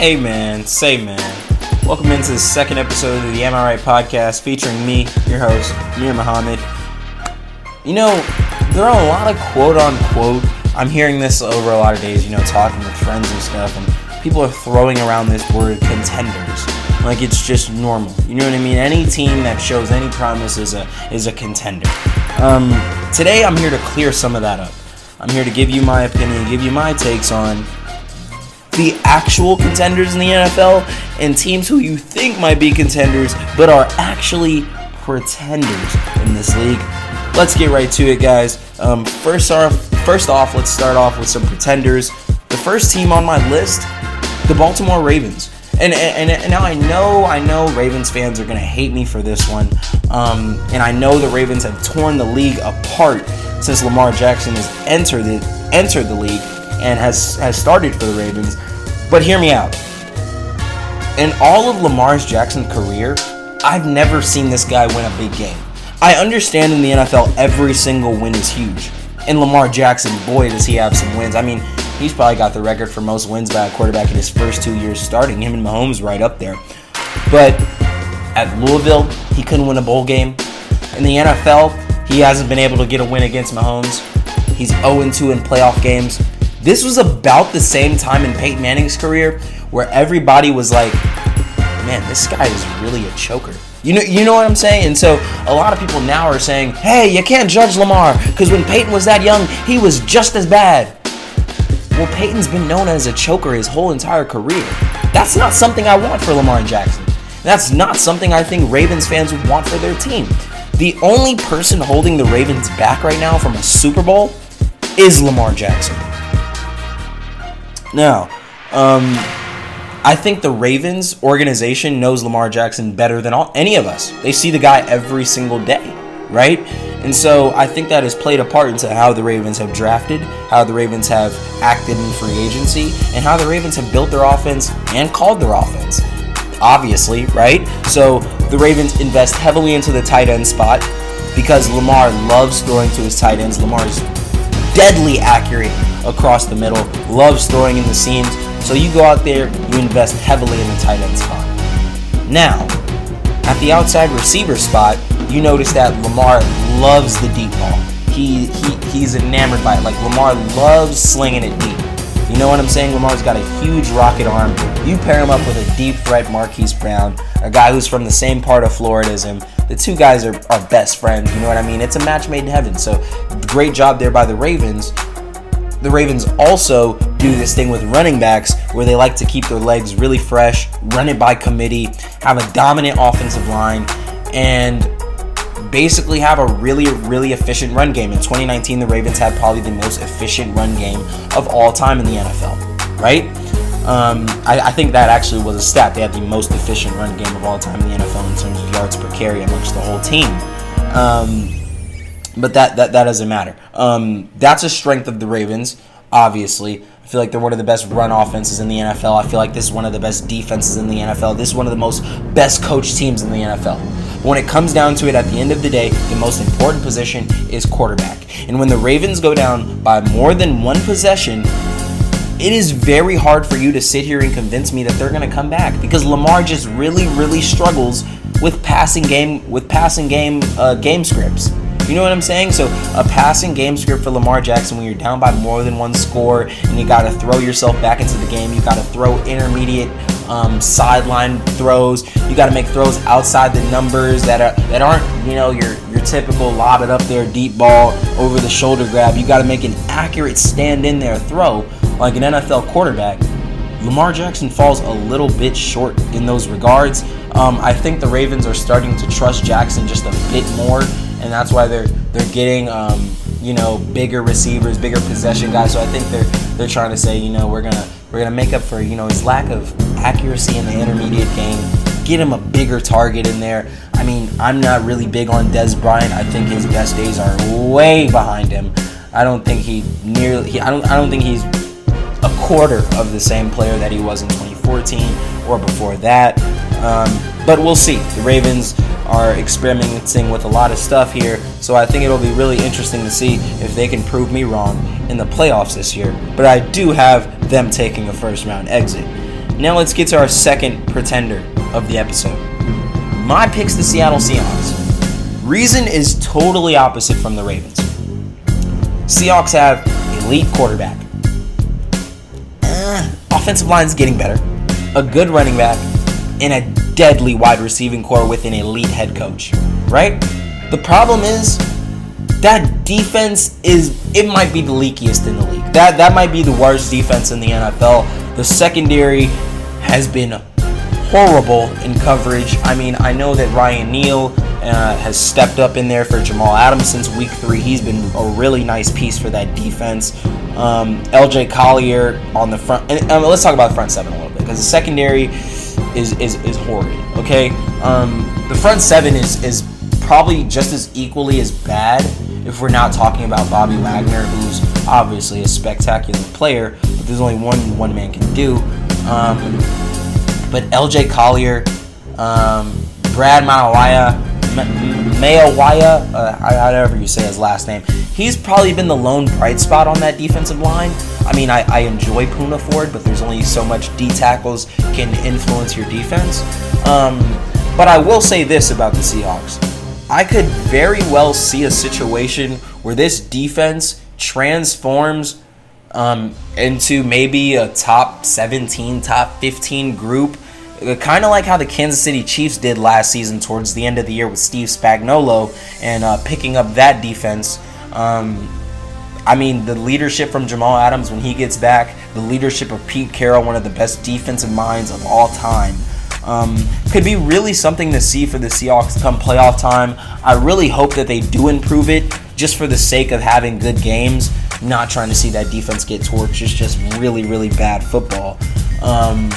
Hey man, say man. Welcome into the second episode of the Am I Right podcast featuring me, your host, Amir Muhammad. You know, there are a lot of quote unquote, I'm hearing this over a lot of days, you know, talking with friends and stuff, and people are throwing around this word contenders. Like it's just normal. You know what I mean? Any team that shows any promise is a is a contender. Um, today I'm here to clear some of that up. I'm here to give you my opinion, give you my takes on the actual contenders in the NFL and teams who you think might be contenders but are actually pretenders in this league. Let's get right to it, guys. Um, first off, first off, let's start off with some pretenders. The first team on my list, the Baltimore Ravens. And, and, and now I know I know Ravens fans are gonna hate me for this one, um, and I know the Ravens have torn the league apart since Lamar Jackson has entered the entered the league and has has started for the Ravens. But hear me out. In all of Lamar's Jackson's career, I've never seen this guy win a big game. I understand in the NFL every single win is huge. And Lamar Jackson, boy, does he have some wins. I mean, he's probably got the record for most wins by a quarterback in his first two years starting. Him and Mahomes right up there. But at Louisville, he couldn't win a bowl game. In the NFL, he hasn't been able to get a win against Mahomes. He's 0 2 in playoff games. This was about the same time in Peyton Manning's career where everybody was like, man, this guy is really a choker. You know, you know what I'm saying? And so a lot of people now are saying, hey, you can't judge Lamar because when Peyton was that young, he was just as bad. Well, Peyton's been known as a choker his whole entire career. That's not something I want for Lamar Jackson. That's not something I think Ravens fans would want for their team. The only person holding the Ravens back right now from a Super Bowl is Lamar Jackson. Now, um, I think the Ravens organization knows Lamar Jackson better than all, any of us. They see the guy every single day, right? And so I think that has played a part into how the Ravens have drafted, how the Ravens have acted in free agency, and how the Ravens have built their offense and called their offense. Obviously, right? So the Ravens invest heavily into the tight end spot because Lamar loves throwing to his tight ends. Lamar is deadly accurate across the middle, loves throwing in the seams. So you go out there, you invest heavily in the tight end spot. Now, at the outside receiver spot, you notice that Lamar loves the deep ball. He, he he's enamored by it. Like Lamar loves slinging it deep. You know what I'm saying? Lamar's got a huge rocket arm. You pair him up with a deep threat Marquise Brown, a guy who's from the same part of Florida as him. The two guys are, are best friends. You know what I mean? It's a match made in heaven. So great job there by the Ravens. The Ravens also do this thing with running backs where they like to keep their legs really fresh, run it by committee, have a dominant offensive line, and basically have a really, really efficient run game. In 2019, the Ravens had probably the most efficient run game of all time in the NFL, right? Um, I, I, think that actually was a stat. They had the most efficient run game of all time in the NFL in terms of yards per carry amongst the whole team. Um, but that, that that doesn't matter. Um, that's a strength of the Ravens, obviously. I feel like they're one of the best run offenses in the NFL. I feel like this is one of the best defenses in the NFL. This is one of the most best coached teams in the NFL. But when it comes down to it, at the end of the day, the most important position is quarterback. And when the Ravens go down by more than one possession, it is very hard for you to sit here and convince me that they're going to come back because Lamar just really, really struggles with passing game with passing game uh, game scripts. You know what I'm saying? So a passing game script for Lamar Jackson when you're down by more than one score and you got to throw yourself back into the game. You got to throw intermediate um, sideline throws. You got to make throws outside the numbers that are that aren't you know your your typical lob it up there deep ball over the shoulder grab. You got to make an accurate stand in there throw like an NFL quarterback. Lamar Jackson falls a little bit short in those regards. Um, I think the Ravens are starting to trust Jackson just a bit more and that's why they're they're getting um, you know bigger receivers, bigger possession guys. So I think they're they're trying to say you know we're gonna we're gonna make up for you know his lack of accuracy in the intermediate game, get him a bigger target in there. I mean, I'm not really big on Dez Bryant. I think his best days are way behind him. I don't think he nearly. He, I don't. I don't think he's a quarter of the same player that he was in 2014 or before that. Um, but we'll see. The Ravens are experimenting with a lot of stuff here, so I think it'll be really interesting to see if they can prove me wrong in the playoffs this year. But I do have them taking a first round exit. Now let's get to our second pretender of the episode. My pick's the Seattle Seahawks. Reason is totally opposite from the Ravens. Seahawks have elite quarterback. Uh, offensive line is getting better. A good running back and a deadly wide receiving core with an elite head coach. Right? The problem is that defense is it might be the leakiest in the league. That that might be the worst defense in the NFL. The secondary has been horrible in coverage. I mean, I know that Ryan Neal uh, has stepped up in there for Jamal Adams since week three. He's been a really nice piece for that defense. Um, LJ Collier on the front. And let's talk about the front seven a little bit because the secondary is is, is horrid. Okay, um, the front seven is is probably just as equally as bad if we're not talking about Bobby Wagner, who's obviously a spectacular player, but there's only one one man can do. Um, but LJ Collier, um, Brad Manawaya, Mayawaya, uh, however you say his last name, he's probably been the lone bright spot on that defensive line. I mean, I, I enjoy Poona Ford, but there's only so much D tackles can influence your defense. Um, but I will say this about the Seahawks. I could very well see a situation where this defense transforms um, into maybe a top 17, top 15 group. Kind of like how the Kansas City Chiefs did last season towards the end of the year with Steve Spagnuolo and uh, picking up that defense. Um, I mean, the leadership from Jamal Adams when he gets back, the leadership of Pete Carroll, one of the best defensive minds of all time. Um, could be really something to see for the Seahawks come playoff time. I really hope that they do improve it just for the sake of having good games, not trying to see that defense get torched. It's just really, really bad football. Um,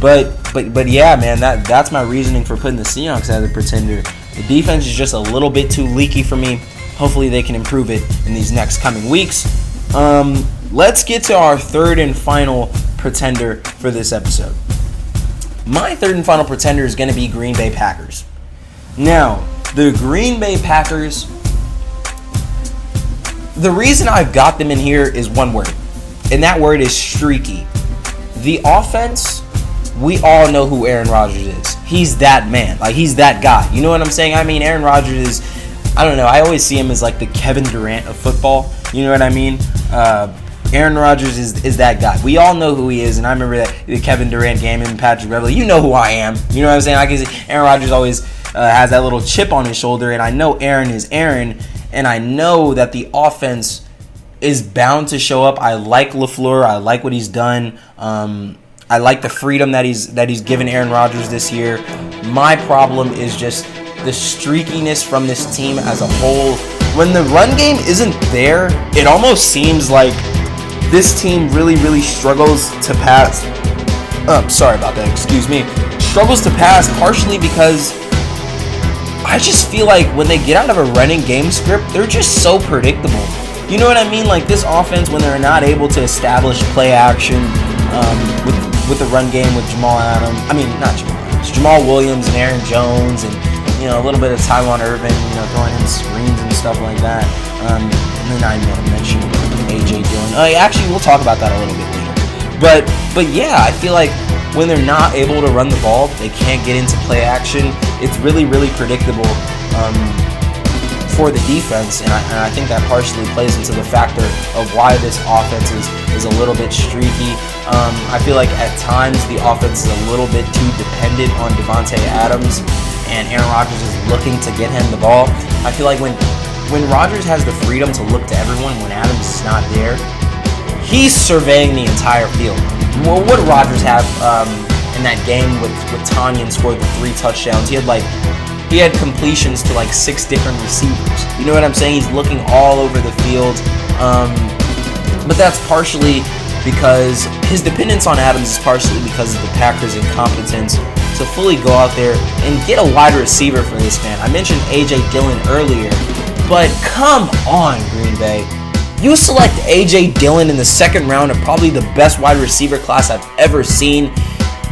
but but but yeah, man, that that's my reasoning for putting the Seahawks as a pretender. The defense is just a little bit too leaky for me. Hopefully, they can improve it in these next coming weeks. Um, let's get to our third and final pretender for this episode. My third and final pretender is going to be Green Bay Packers. Now, the Green Bay Packers, the reason I've got them in here is one word, and that word is streaky. The offense, we all know who Aaron Rodgers is. He's that man. Like, he's that guy. You know what I'm saying? I mean, Aaron Rodgers is, I don't know, I always see him as like the Kevin Durant of football. You know what I mean? Uh, Aaron Rodgers is, is that guy. We all know who he is, and I remember that the Kevin Durant game and Patrick Beverley. You know who I am. You know what I'm saying? I can see Aaron Rodgers always uh, has that little chip on his shoulder, and I know Aaron is Aaron, and I know that the offense is bound to show up. I like LaFleur. I like what he's done. Um, I like the freedom that he's that he's given Aaron Rodgers this year. My problem is just the streakiness from this team as a whole. When the run game isn't there, it almost seems like this team really, really struggles to pass. Um, sorry about that, excuse me. Struggles to pass partially because I just feel like when they get out of a running game script, they're just so predictable. You know what I mean? Like this offense, when they're not able to establish play action um, with with the run game with Jamal Adams. I mean, not Jamal Adams, Jamaal Williams and Aaron Jones, and you know a little bit of Tiawan Irvin, you know, throwing in screens and stuff like that. Um, and then I mentioned AJ Dillon. Uh, actually, we'll talk about that a little bit later. But but yeah, I feel like when they're not able to run the ball, they can't get into play action. It's really really predictable um, for the defense, and I, and I think that partially plays into the factor of why this offense is, is a little bit streaky. Um, I feel like at times the offense is a little bit too dependent on Davante Adams, and Aaron Rodgers is looking to get him the ball. I feel like when when Rodgers has the freedom to look to everyone when Adams is not there, he's surveying the entire field. What did Rodgers have um, in that game with with Tonyan scored the three touchdowns? He had like he had completions to like six different receivers. You know what I'm saying? He's looking all over the field. Um, but that's partially because his dependence on Adams is partially because of the Packers' incompetence to fully go out there and get a wide receiver for this man. I mentioned AJ Dillon earlier. But come on, Green Bay. You select AJ Dillon in the second round of probably the best wide receiver class I've ever seen,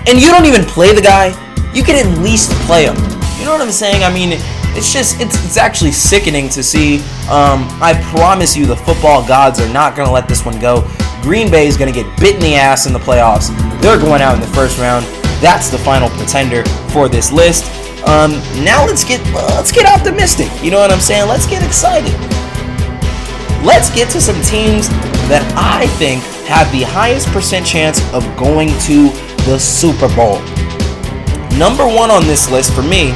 and you don't even play the guy. You can at least play him. You know what I'm saying? I mean, it's just it's it's actually sickening to see. Um, I promise you, the football gods are not gonna let this one go. Green Bay is gonna get bit in the ass in the playoffs. They're going out in the first round. That's the final pretender for this list. Um, now let's get let's get optimistic. You know what I'm saying? Let's get excited. Let's get to some teams that I think have the highest percent chance of going to the Super Bowl. Number one on this list for me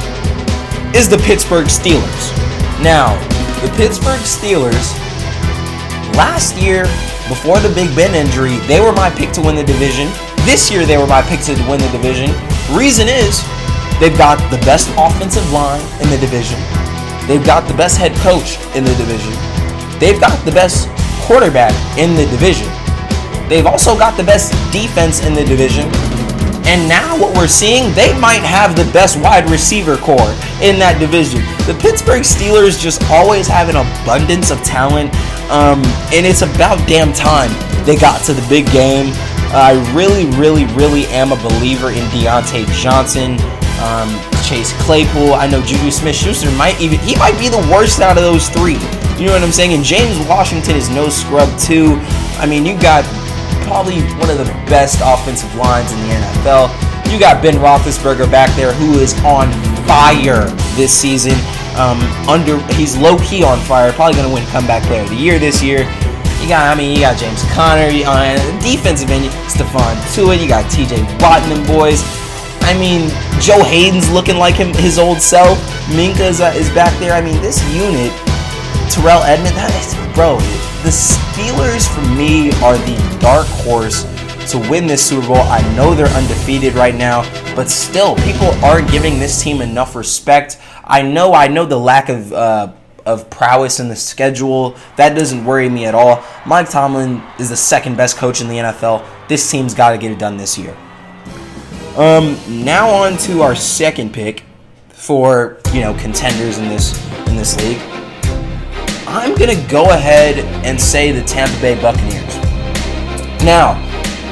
is the Pittsburgh Steelers. Now, the Pittsburgh Steelers last year, before the Big Ben injury, they were my pick to win the division. This year, they were my pick to win the division. Reason is, they've got the best offensive line in the division. They've got the best head coach in the division. They've got the best quarterback in the division. They've also got the best defense in the division. And now what we're seeing, they might have the best wide receiver core in that division. The Pittsburgh Steelers just always have an abundance of talent, um, and it's about damn time they got to the big game. I really, really, really am a believer in Diontae Johnson, um, Chase Claypool. I know Juju Smith-Schuster might even he might be the worst out of those three. You know what I'm saying? And James Washington is no scrub too. I mean, you got probably one of the best offensive lines in the NFL. You got Ben Roethlisberger back there, who is on fire this season. Um, under he's low key on fire. Probably going to win comeback player of the year this year. You got, I mean, you got James Conner on uh, defensive end, Stephon Tuitt. You got T.J. Watt and boys. I mean, Joe Haden's looking like him, his old self. Minkah is, uh, is back there. I mean, this unit, Terrell Edmunds, that is, bro, the Steelers for me are the dark horse to win this Super Bowl. I know they're undefeated right now, but still, people aren't giving this team enough respect. I know, I know the lack of uh, of prowess in the schedule. That doesn't worry me at all. Mike Tomlin is the second best coach in the NFL. This team's got to get it done this year. Um, now on to our second pick for you know contenders in this in this league. I'm gonna go ahead and say the Tampa Bay Buccaneers. Now,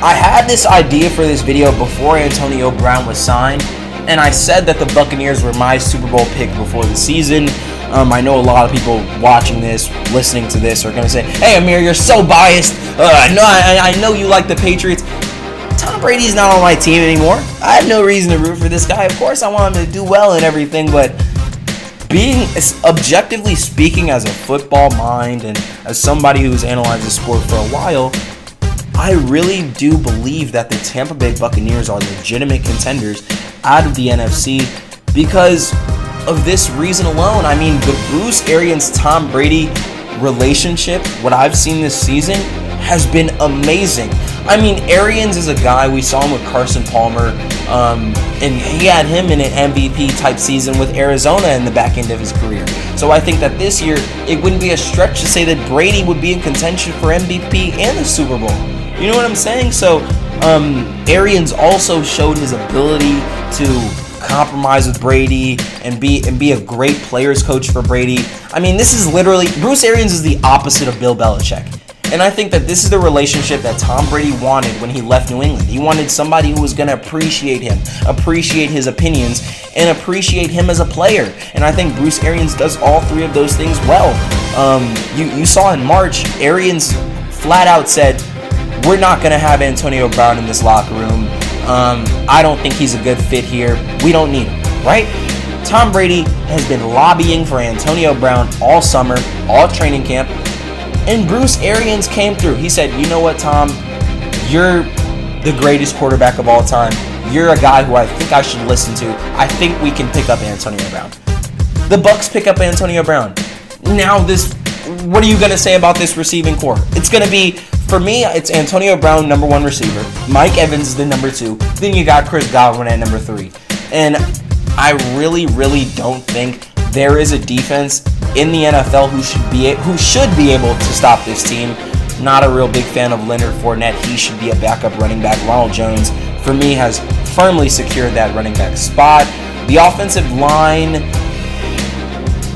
I had this idea for this video before Antonio Brown was signed, and I said that the Buccaneers were my Super Bowl pick before the season. Um, I know a lot of people watching this, listening to this, are going to say, "Hey, Amir, you're so biased. Uh, I know, I, I know you like the Patriots. Tom Brady's not on my team anymore. I have no reason to root for this guy. Of course, I want him to do well and everything, but being objectively speaking, as a football mind and as somebody who's analyzed the sport for a while, I really do believe that the Tampa Bay Buccaneers are legitimate contenders out of the NFC because of this reason alone. I mean, the Bruce Arians Tom Brady relationship, what I've seen this season, has been amazing. I mean, Arians is a guy we saw him with Carson Palmer, um, and he had him in an MVP type season with Arizona in the back end of his career. So I think that this year it wouldn't be a stretch to say that Brady would be in contention for MVP and the Super Bowl. You know what I'm saying? So um, Arians also showed his ability to compromise with Brady and be and be a great players coach for Brady. I mean, this is literally Bruce Arians is the opposite of Bill Belichick. And I think that this is the relationship that Tom Brady wanted when he left New England. He wanted somebody who was going to appreciate him, appreciate his opinions, and appreciate him as a player. And I think Bruce Arians does all three of those things well. Um, you, you saw in March, Arians flat out said, We're not going to have Antonio Brown in this locker room. Um, I don't think he's a good fit here. We don't need him, right? Tom Brady has been lobbying for Antonio Brown all summer, all training camp, and Bruce Arians came through. He said, You know what, Tom? You're the greatest quarterback of all time. You're a guy who I think I should listen to. I think we can pick up Antonio Brown. The Bucs pick up Antonio Brown. Now this what are you going to say about this receiving core? It's going to be for me, it's Antonio Brown, number one receiver. Mike Evans is the number two. Then you got Chris Godwin at number three. And I really, really don't think there is a defense in the NFL who should be who should be able to stop this team. Not a real big fan of Leonard Fournette. He should be a backup running back. Ronald Jones, for me, has firmly secured that running back spot. The offensive line,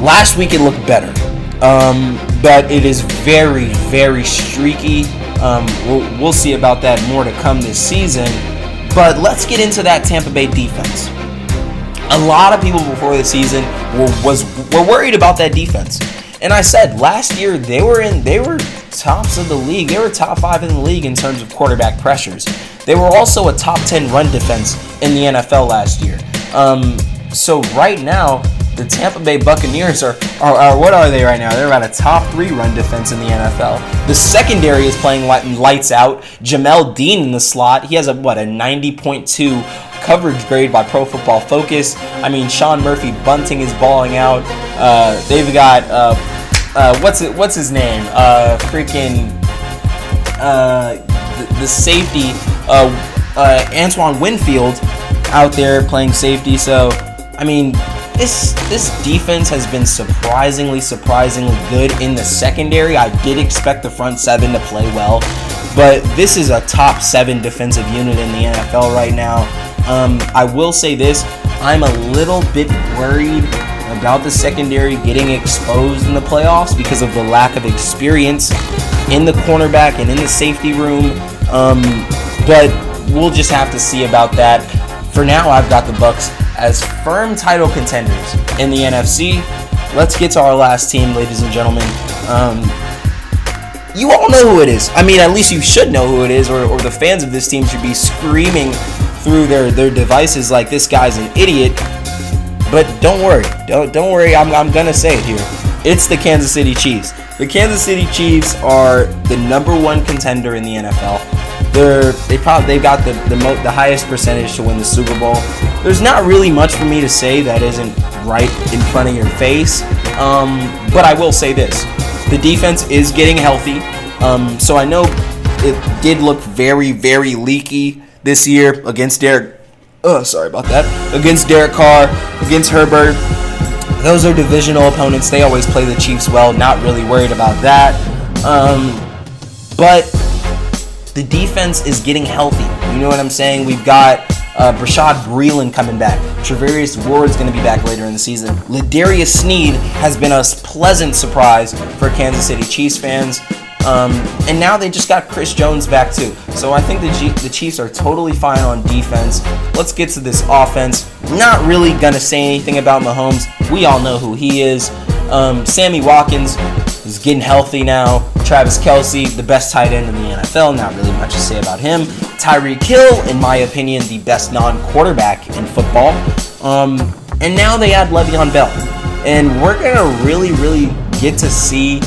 last week it looked better. Um, but it is very, very streaky. Um, we'll, we'll see about that more to come this season. But let's get into that Tampa Bay defense. A lot of people before the season were, was were worried about that defense, and I said last year they were in they were tops of the league. They were top five in the league in terms of quarterback pressures. They were also a top 10 run defense in the NFL last year. Um, so right now, the Tampa Bay Buccaneers are, are, are, what are they right now? They're about a top three run defense in the NFL. The secondary is playing lights out. Jamel Dean in the slot. He has a what a 90.2 coverage grade by Pro Football Focus. I mean, Sean Murphy Bunting is balling out. Uh, they've got uh, uh, what's it? What's his name? Uh, freaking uh, the, the, safety, uh, Antoine Winfield, out there playing safety. So, I mean, this this defense has been surprisingly, surprisingly good in the secondary. I did expect the front seven to play well, but this is a top seven defensive unit in the NFL right now. Um, I will say this: I'm a little bit worried about the secondary getting exposed in the playoffs because of the lack of experience in the cornerback and in the safety room. Um, but we'll just have to see about that. For now, I've got the Bucs as firm title contenders in the NFC. Let's get to our last team, ladies and gentlemen. Um, you all know who it is. I mean, at least you should know who it is, or, or the fans of this team should be screaming through their, their devices like this guy's an idiot. But don't worry, don't don't worry. I'm, I'm gonna say it here. It's the Kansas City Chiefs. The Kansas City Chiefs are the number one contender in the NFL. They're they probably they've got the the, mo- the highest percentage to win the Super Bowl. There's not really much for me to say that isn't right in front of your face. Um, but I will say this: the defense is getting healthy. Um, so I know it did look very very leaky this year against Derek. Oh, sorry about that. Against Derek Carr, against Herbert. Those are divisional opponents. They always play the Chiefs well. Not really worried about that. Um, but the defense is getting healthy. You know what I'm saying? We've got uh, Bashaud Breeland coming back. Charvarius Ward's going to be back later in the season. L'Jarius Sneed has been a pleasant surprise for Kansas City Chiefs fans. Um, and now they just got Chris Jones back too. So I think the, G- the Chiefs are totally fine on defense. Let's get to this offense. Not really going to say anything about Mahomes. We all know who he is. Um, Sammy Watkins is getting healthy now. Travis Kelce, the best tight end in the NFL, not really much to say about him. Tyreek Hill, in my opinion, the best non quarterback in football. Um, and now they add Le'Veon Bell. And we're to really, really get to see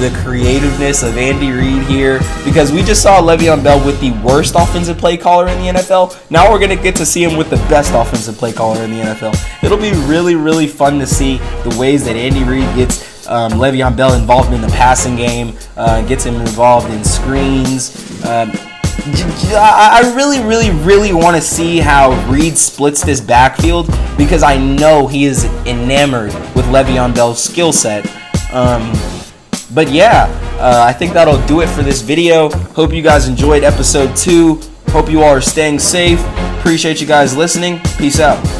the creativeness of Andy Reid here because we just saw Le'Veon Bell with the worst offensive play caller in the NFL. Now we're going to get to see him with the best offensive play caller in the NFL. It'll be really, really fun to see the ways that Andy Reid gets um, Le'Veon Bell involved in the passing game, uh, gets him involved in screens. Um, I really, really, really want to see how Reid splits this backfield because I know he is enamored with Le'Veon Bell's skill set. Um, but yeah, uh, I think that'll do it for this video. Hope you guys enjoyed episode two. Hope you all are staying safe. Appreciate you guys listening. Peace out.